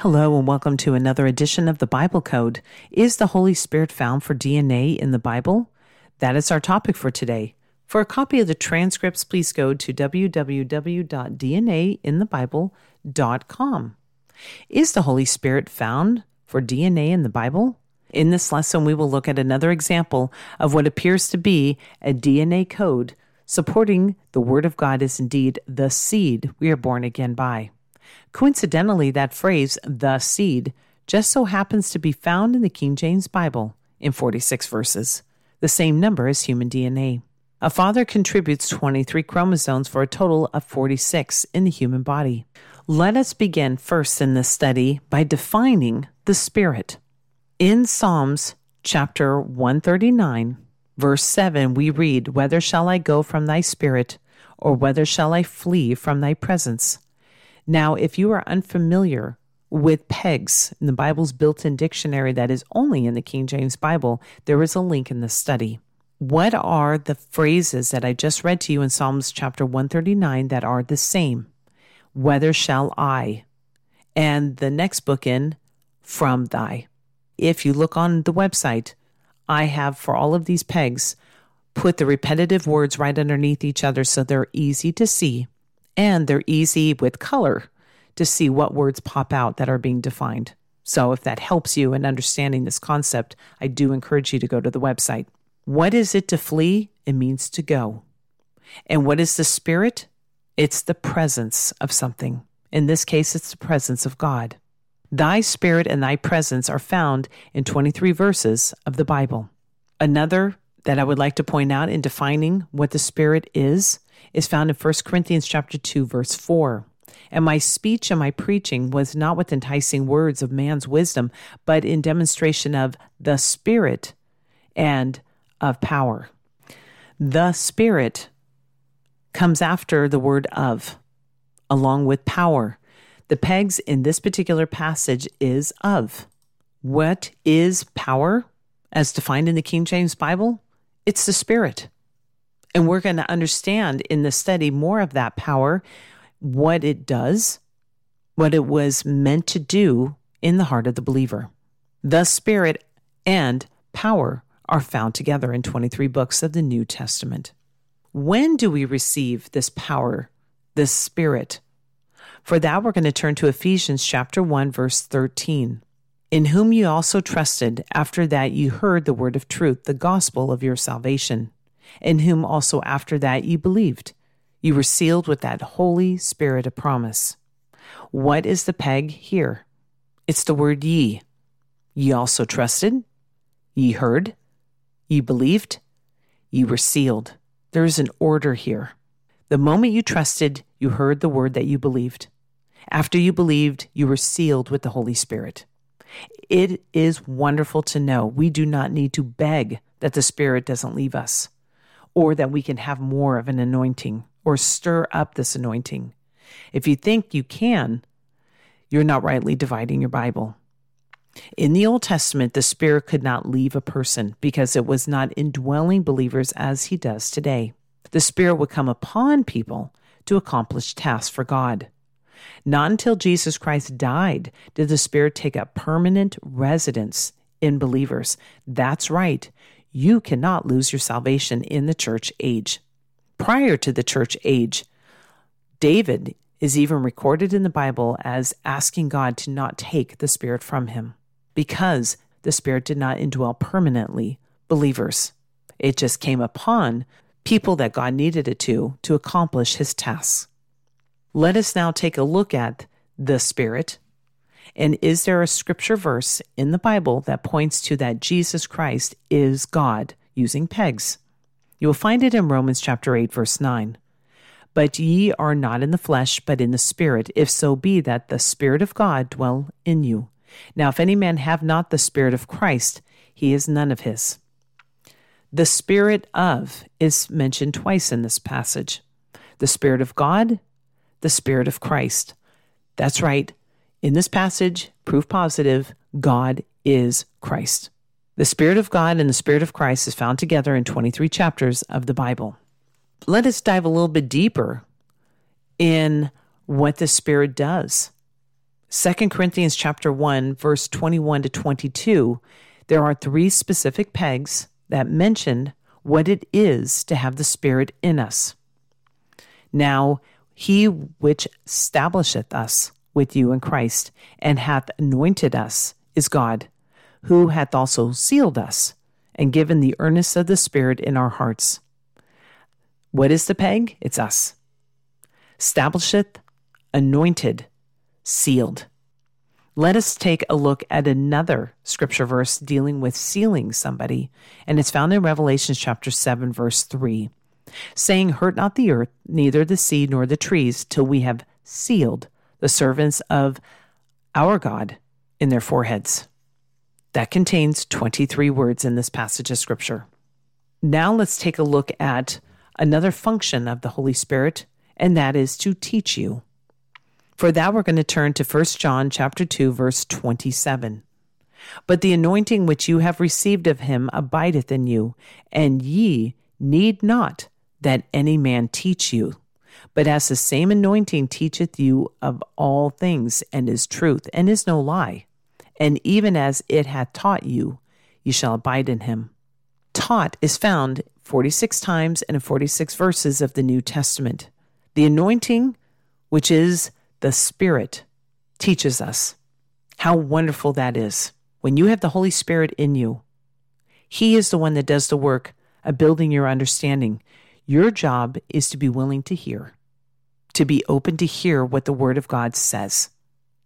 Hello, and welcome to another edition of the Bible Code. Is the Holy Spirit found for DNA in the Bible? That is our topic for today. For a copy of the transcripts, please go to www.dnainthebible.com. Is the Holy Spirit found for DNA in the Bible? In this lesson, we will look at another example of what appears to be a DNA code supporting the Word of God is indeed the seed we are born again by. Coincidentally, that phrase, the seed, just so happens to be found in the King James Bible in 46 verses, the same number as human DNA. A father contributes 23 chromosomes for a total of 46 in the human body. Let us begin first in this study by defining the Spirit. In Psalms chapter 139, verse 7, we read, Whether shall I go from thy Spirit, or whether shall I flee from thy presence? Now, if you are unfamiliar with pegs in the Bible's built in dictionary that is only in the King James Bible, there is a link in the study. What are the phrases that I just read to you in Psalms chapter 139 that are the same? Whether shall I? And the next book in, from thy. If you look on the website, I have for all of these pegs put the repetitive words right underneath each other so they're easy to see and they're easy with color to see what words pop out that are being defined. So, if that helps you in understanding this concept, I do encourage you to go to the website. What is it to flee? It means to go. And what is the spirit? It's the presence of something. In this case, it's the presence of God. Thy spirit and thy presence are found in 23 verses of the Bible. Another that I would like to point out in defining what the spirit is is found in 1 Corinthians chapter 2 verse 4. And my speech and my preaching was not with enticing words of man's wisdom, but in demonstration of the Spirit and of power. The Spirit comes after the word of, along with power. The pegs in this particular passage is of. What is power as defined in the King James Bible? It's the Spirit. And we're going to understand in the study more of that power, what it does, what it was meant to do in the heart of the believer. The Spirit and power are found together in 23 books of the New Testament. When do we receive this power, this Spirit? For that, we're going to turn to Ephesians chapter 1, verse 13. In whom you also trusted, after that you heard the word of truth, the gospel of your salvation in whom also after that you believed. You were sealed with that Holy Spirit of promise. What is the peg here? It's the word ye. Ye also trusted, ye heard, ye believed, ye were sealed. There is an order here. The moment you trusted, you heard the word that you believed. After you believed, you were sealed with the Holy Spirit. It is wonderful to know we do not need to beg that the Spirit doesn't leave us or that we can have more of an anointing or stir up this anointing. If you think you can, you're not rightly dividing your Bible. In the Old Testament, the Spirit could not leave a person because it was not indwelling believers as He does today. The Spirit would come upon people to accomplish tasks for God. Not until Jesus Christ died did the Spirit take up permanent residence in believers. That's right. You cannot lose your salvation in the church age. Prior to the church age, David is even recorded in the Bible as asking God to not take the Spirit from him because the Spirit did not indwell permanently believers. It just came upon people that God needed it to to accomplish his tasks. Let us now take a look at the Spirit and is there a scripture verse in the Bible that points to that Jesus Christ is God using pegs? You will find it in Romans chapter 8 verse 9. But ye are not in the flesh, but in the Spirit, if so be that the Spirit of God dwell in you. Now, if any man have not the Spirit of Christ, he is none of his. The Spirit of is mentioned twice in this passage the Spirit of God, the Spirit of Christ. That's right, in this passage, proof positive, God is Christ. The Spirit of God and the Spirit of Christ is found together in 23 chapters of the Bible. let us dive a little bit deeper in what the Spirit does. 2 Corinthians chapter 1 verse 21 to 22 there are three specific pegs that mention what it is to have the Spirit in us. Now, he which establisheth us with you in Christ, and hath anointed us, is God, who hath also sealed us, and given the earnest of the Spirit in our hearts. What is the peg? It's us. Establisheth, anointed, sealed. Let us take a look at another scripture verse dealing with sealing somebody, and it's found in Revelation chapter 7, verse 3, saying, Hurt not the earth, neither the sea nor the trees, till we have sealed the servants of our God in their foreheads. That contains 23 words in this passage of scripture. Now let's take a look at another function of the Holy Spirit, and that is to teach you. For that we're going to turn to 1 John chapter 2 verse 27. But the anointing which you have received of him abideth in you, and ye need not that any man teach you. But as the same anointing teacheth you of all things, and is truth, and is no lie, and even as it hath taught you, ye shall abide in him. Taught is found 46 times and in 46 verses of the New Testament. The anointing, which is the Spirit teaches us. How wonderful that is. When you have the Holy Spirit in you, He is the one that does the work of building your understanding. Your job is to be willing to hear, to be open to hear what the Word of God says.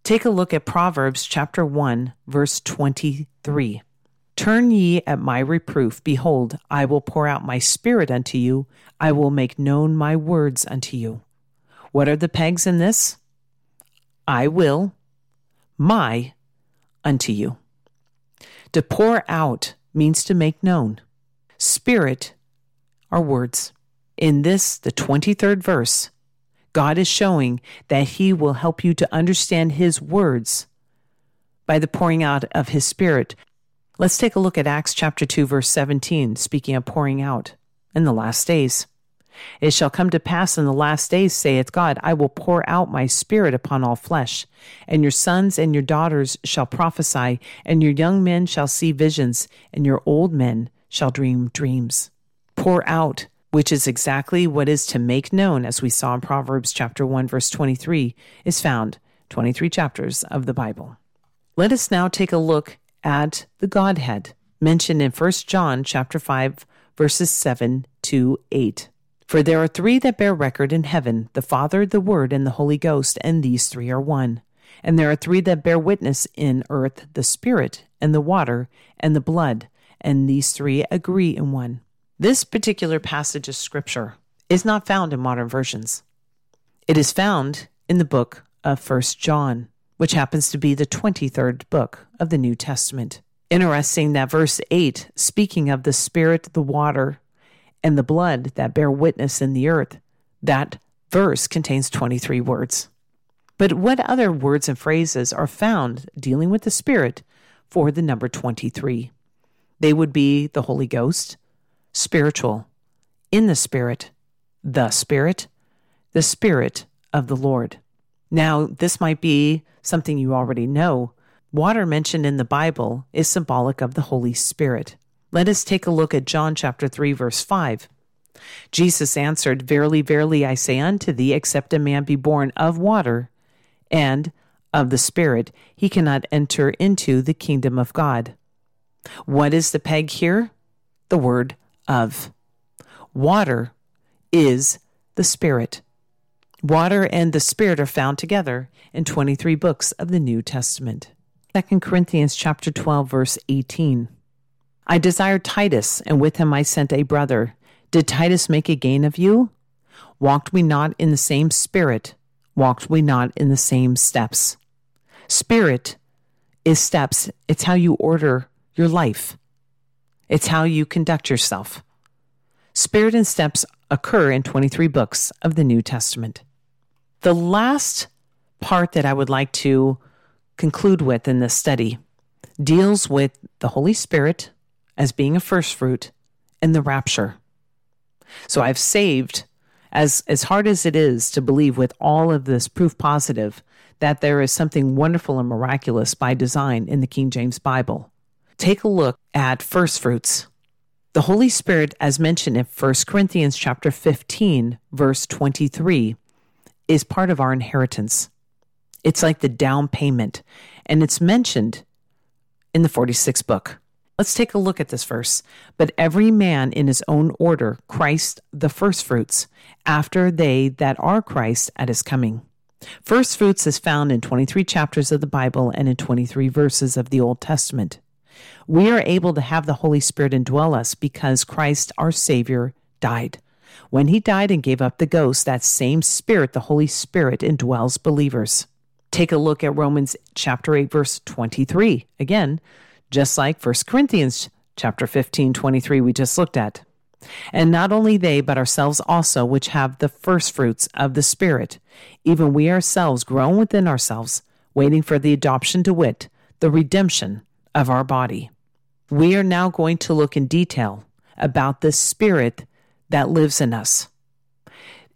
Take a look at Proverbs chapter 1, verse 23. Turn ye at my reproof. Behold, I will pour out my spirit unto you. I will make known my words unto you. What are the pegs in this? I will, my, unto you. To pour out means to make known. Spirit are words. In this, the 23rd verse, God is showing that He will help you to understand His words by the pouring out of His Spirit. Let's take a look at Acts chapter 2, verse 17, speaking of pouring out in the last days. It shall come to pass in the last days, saith God, I will pour out my spirit upon all flesh, and your sons and your daughters shall prophesy, and your young men shall see visions, and your old men shall dream dreams. Pour out, which is exactly what is to make known, as we saw in Proverbs chapter 1, verse 23, is found 23 chapters of the Bible. Let us now take a look at the Godhead mentioned in 1 John chapter 5 verses 7 to 8. For there are three that bear record in heaven the Father, the Word, and the Holy Ghost, and these three are one. And there are three that bear witness in earth the Spirit, and the water, and the blood, and these three agree in one. This particular passage of Scripture is not found in modern versions. It is found in the book of First John, which happens to be the 23rd book of the New Testament. Interesting that verse 8, speaking of the Spirit, the water, and the blood that bear witness in the earth. That verse contains 23 words. But what other words and phrases are found dealing with the Spirit for the number 23? They would be the Holy Ghost, spiritual, in the Spirit, the Spirit, the Spirit of the Lord. Now, this might be something you already know. Water mentioned in the Bible is symbolic of the Holy Spirit. Let us take a look at John chapter 3 verse 5. Jesus answered, Verily, verily, I say unto thee, except a man be born of water and of the Spirit, he cannot enter into the kingdom of God. What is the peg here? The word of. Water is the Spirit. Water and the Spirit are found together in 23 books of the New Testament. 2 Corinthians chapter 12 verse 18. I desired Titus, and with him I sent a brother. Did Titus make a gain of you? Walked we not in the same spirit? Walked we not in the same steps? Spirit is steps, it's how you order your life, it's how you conduct yourself. Spirit and steps occur in 23 books of the New Testament. The last part that I would like to conclude with in this study deals with the Holy Spirit as being a first fruit in the rapture. So I've saved As, as hard as it is to believe with all of this proof positive that there is something wonderful and miraculous by design in the King James Bible, take a look at first fruits. The Holy Spirit, as mentioned in 1 Corinthians chapter 15, verse 23, is part of our inheritance. It's like the down payment, and it's mentioned in the 46th book. Let's take a look at this verse. But every man in his own order, Christ the firstfruits, after they that are Christ at his coming. First fruits is found in 23 chapters of the Bible and in 23 verses of the Old Testament. We are able to have the Holy Spirit indwell us because Christ, our Savior, died. When he died and gave up the ghost, that same Spirit, the Holy Spirit, indwells believers. Take a look at Romans chapter 8 verse 23. Again, just like 1 Corinthians chapter 15 23 we just looked at. And not only they, but ourselves also, which have the first fruits of the Spirit, even we ourselves groan within ourselves, waiting for the adoption to wit, the redemption of our body. We are now going to look in detail about the Spirit that lives in us.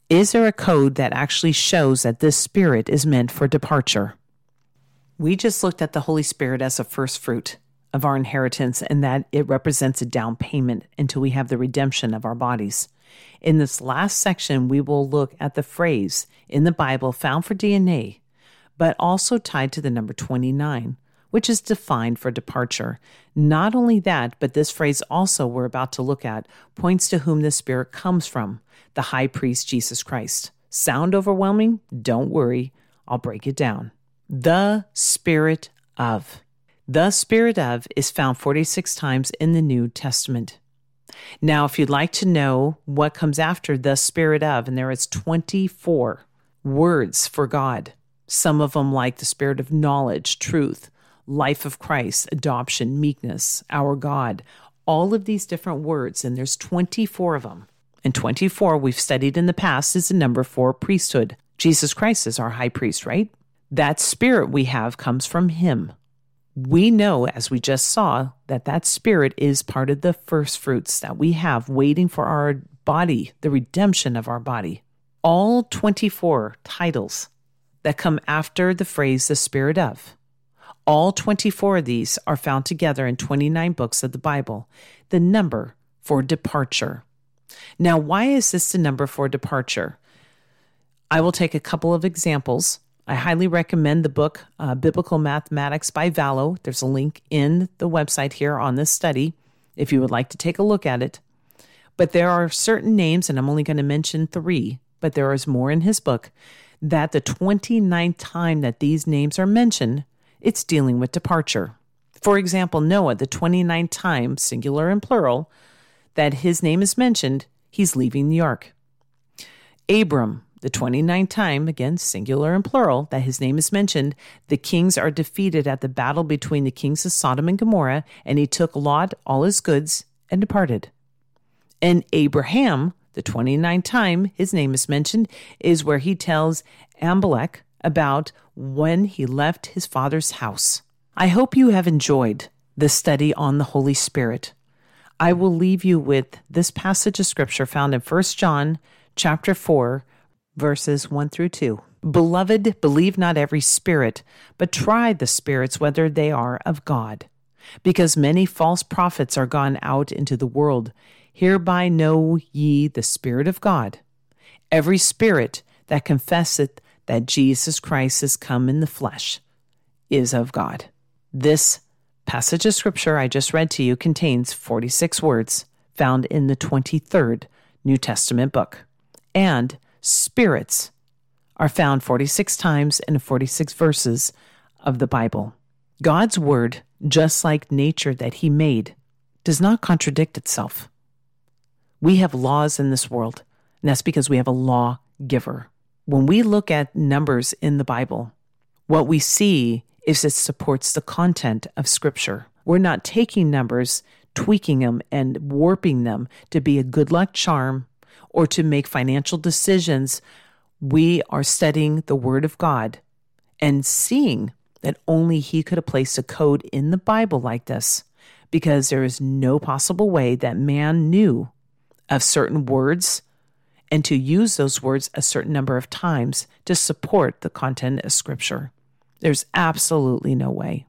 Is there a code that actually shows that this spirit is meant for departure? We just looked at the Holy Spirit as a first fruit of our inheritance and that it represents a down payment until we have the redemption of our bodies. In this last section, we will look at the phrase in the Bible found for DNA, but also tied to the number 29, which is defined for departure. Not only that, but this phrase also we're about to look at points to whom the Spirit comes from the high priest Jesus Christ. Sound overwhelming? Don't worry, I'll break it down. The Spirit of. The Spirit of is found 46 times in the New Testament. Now, if you'd like to know what comes after the Spirit of, and there is 24 words for God, some of them like the Spirit of knowledge, truth, life of Christ, adoption, meekness, our God, all of these different words, and there's 24 of them. And 24, we've studied in the past, is the number for priesthood. Jesus Christ is our high priest, right? That spirit we have comes from him. We know, as we just saw, that that spirit is part of the first fruits that we have waiting for our body, the redemption of our body. All 24 titles that come after the phrase the spirit of all 24 of these are found together in 29 books of the Bible, the number for departure. Now, why is this the number for departure? I will take a couple of examples. I highly recommend the book uh, Biblical Mathematics by Vallowe. There's a link in the website here on this study if you would like to take a look at it. But there are certain names, and I'm only going to mention three, but there is more in his book, that the 29th time that these names are mentioned, it's dealing with departure. For example, Noah, the 29th time, singular and plural, that his name is mentioned, he's leaving the ark. Abram, the 29th time, again, singular and plural, that his name is mentioned, the kings are defeated at the battle between the kings of Sodom and Gomorrah, and he took Lot, all his goods, and departed. And Abraham, the 29th time his name is mentioned, is where he tells Amalek, about when he left his father's house. I hope you have enjoyed this study on the Holy Spirit. I will leave you with this passage of scripture found in 1 John chapter 4 verses 1 through 2. Beloved, believe not every spirit, but try the spirits whether they are of God, because many false prophets are gone out into the world. Hereby know ye the Spirit of God. Every spirit that confesseth that Jesus Christ has come in the flesh is of God. This passage of scripture I just read to you contains 46 words found in the 23rd New Testament book. And spirits are found 46 times in 46 verses of the Bible. God's word, just like nature that he made, does not contradict itself. We have laws in this world, and that's because we have a law giver when we look at numbers in the Bible, what we see is it supports the content of Scripture. We're not taking numbers, tweaking them, and warping them to be a good luck charm or to make financial decisions. We are studying the Word of God and seeing that only He could have placed a code in the Bible like this because there is no possible way that man knew of certain words and to use those words a certain number of times to support the content of Scripture. There's absolutely no way.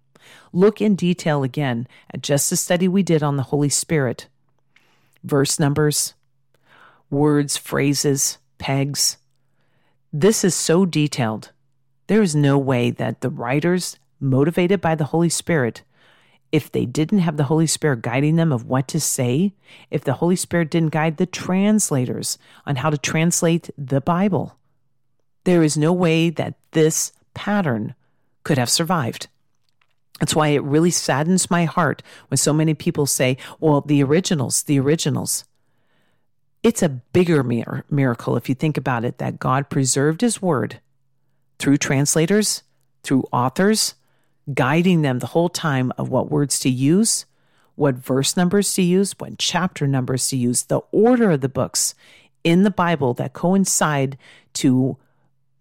Look in detail again at just the study we did on the Holy Spirit. Verse numbers, words, phrases, pegs. This is so detailed. There is no way that the writers, motivated by the Holy Spirit, if they didn't have the Holy Spirit guiding them of what to say, if the Holy Spirit didn't guide the translators on how to translate the Bible, there is no way that this pattern could have survived. That's why it really saddens my heart when so many people say, well, the originals, the originals. It's a bigger mir- miracle if you think about it that God preserved his word through translators, through authors, guiding them the whole time of what words to use, what verse numbers to use, what chapter numbers to use, the order of the books in the Bible that coincide to,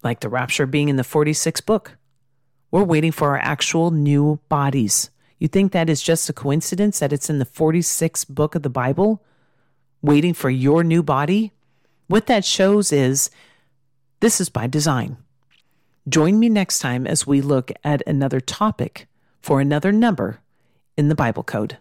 like the rapture being in the 46th book. We're waiting for our actual new bodies. You think that is just a coincidence that it's in the 46th book of the Bible, waiting for your new body? What that shows is this is by design. Join me next time as we look at another topic for another number in the Bible Code.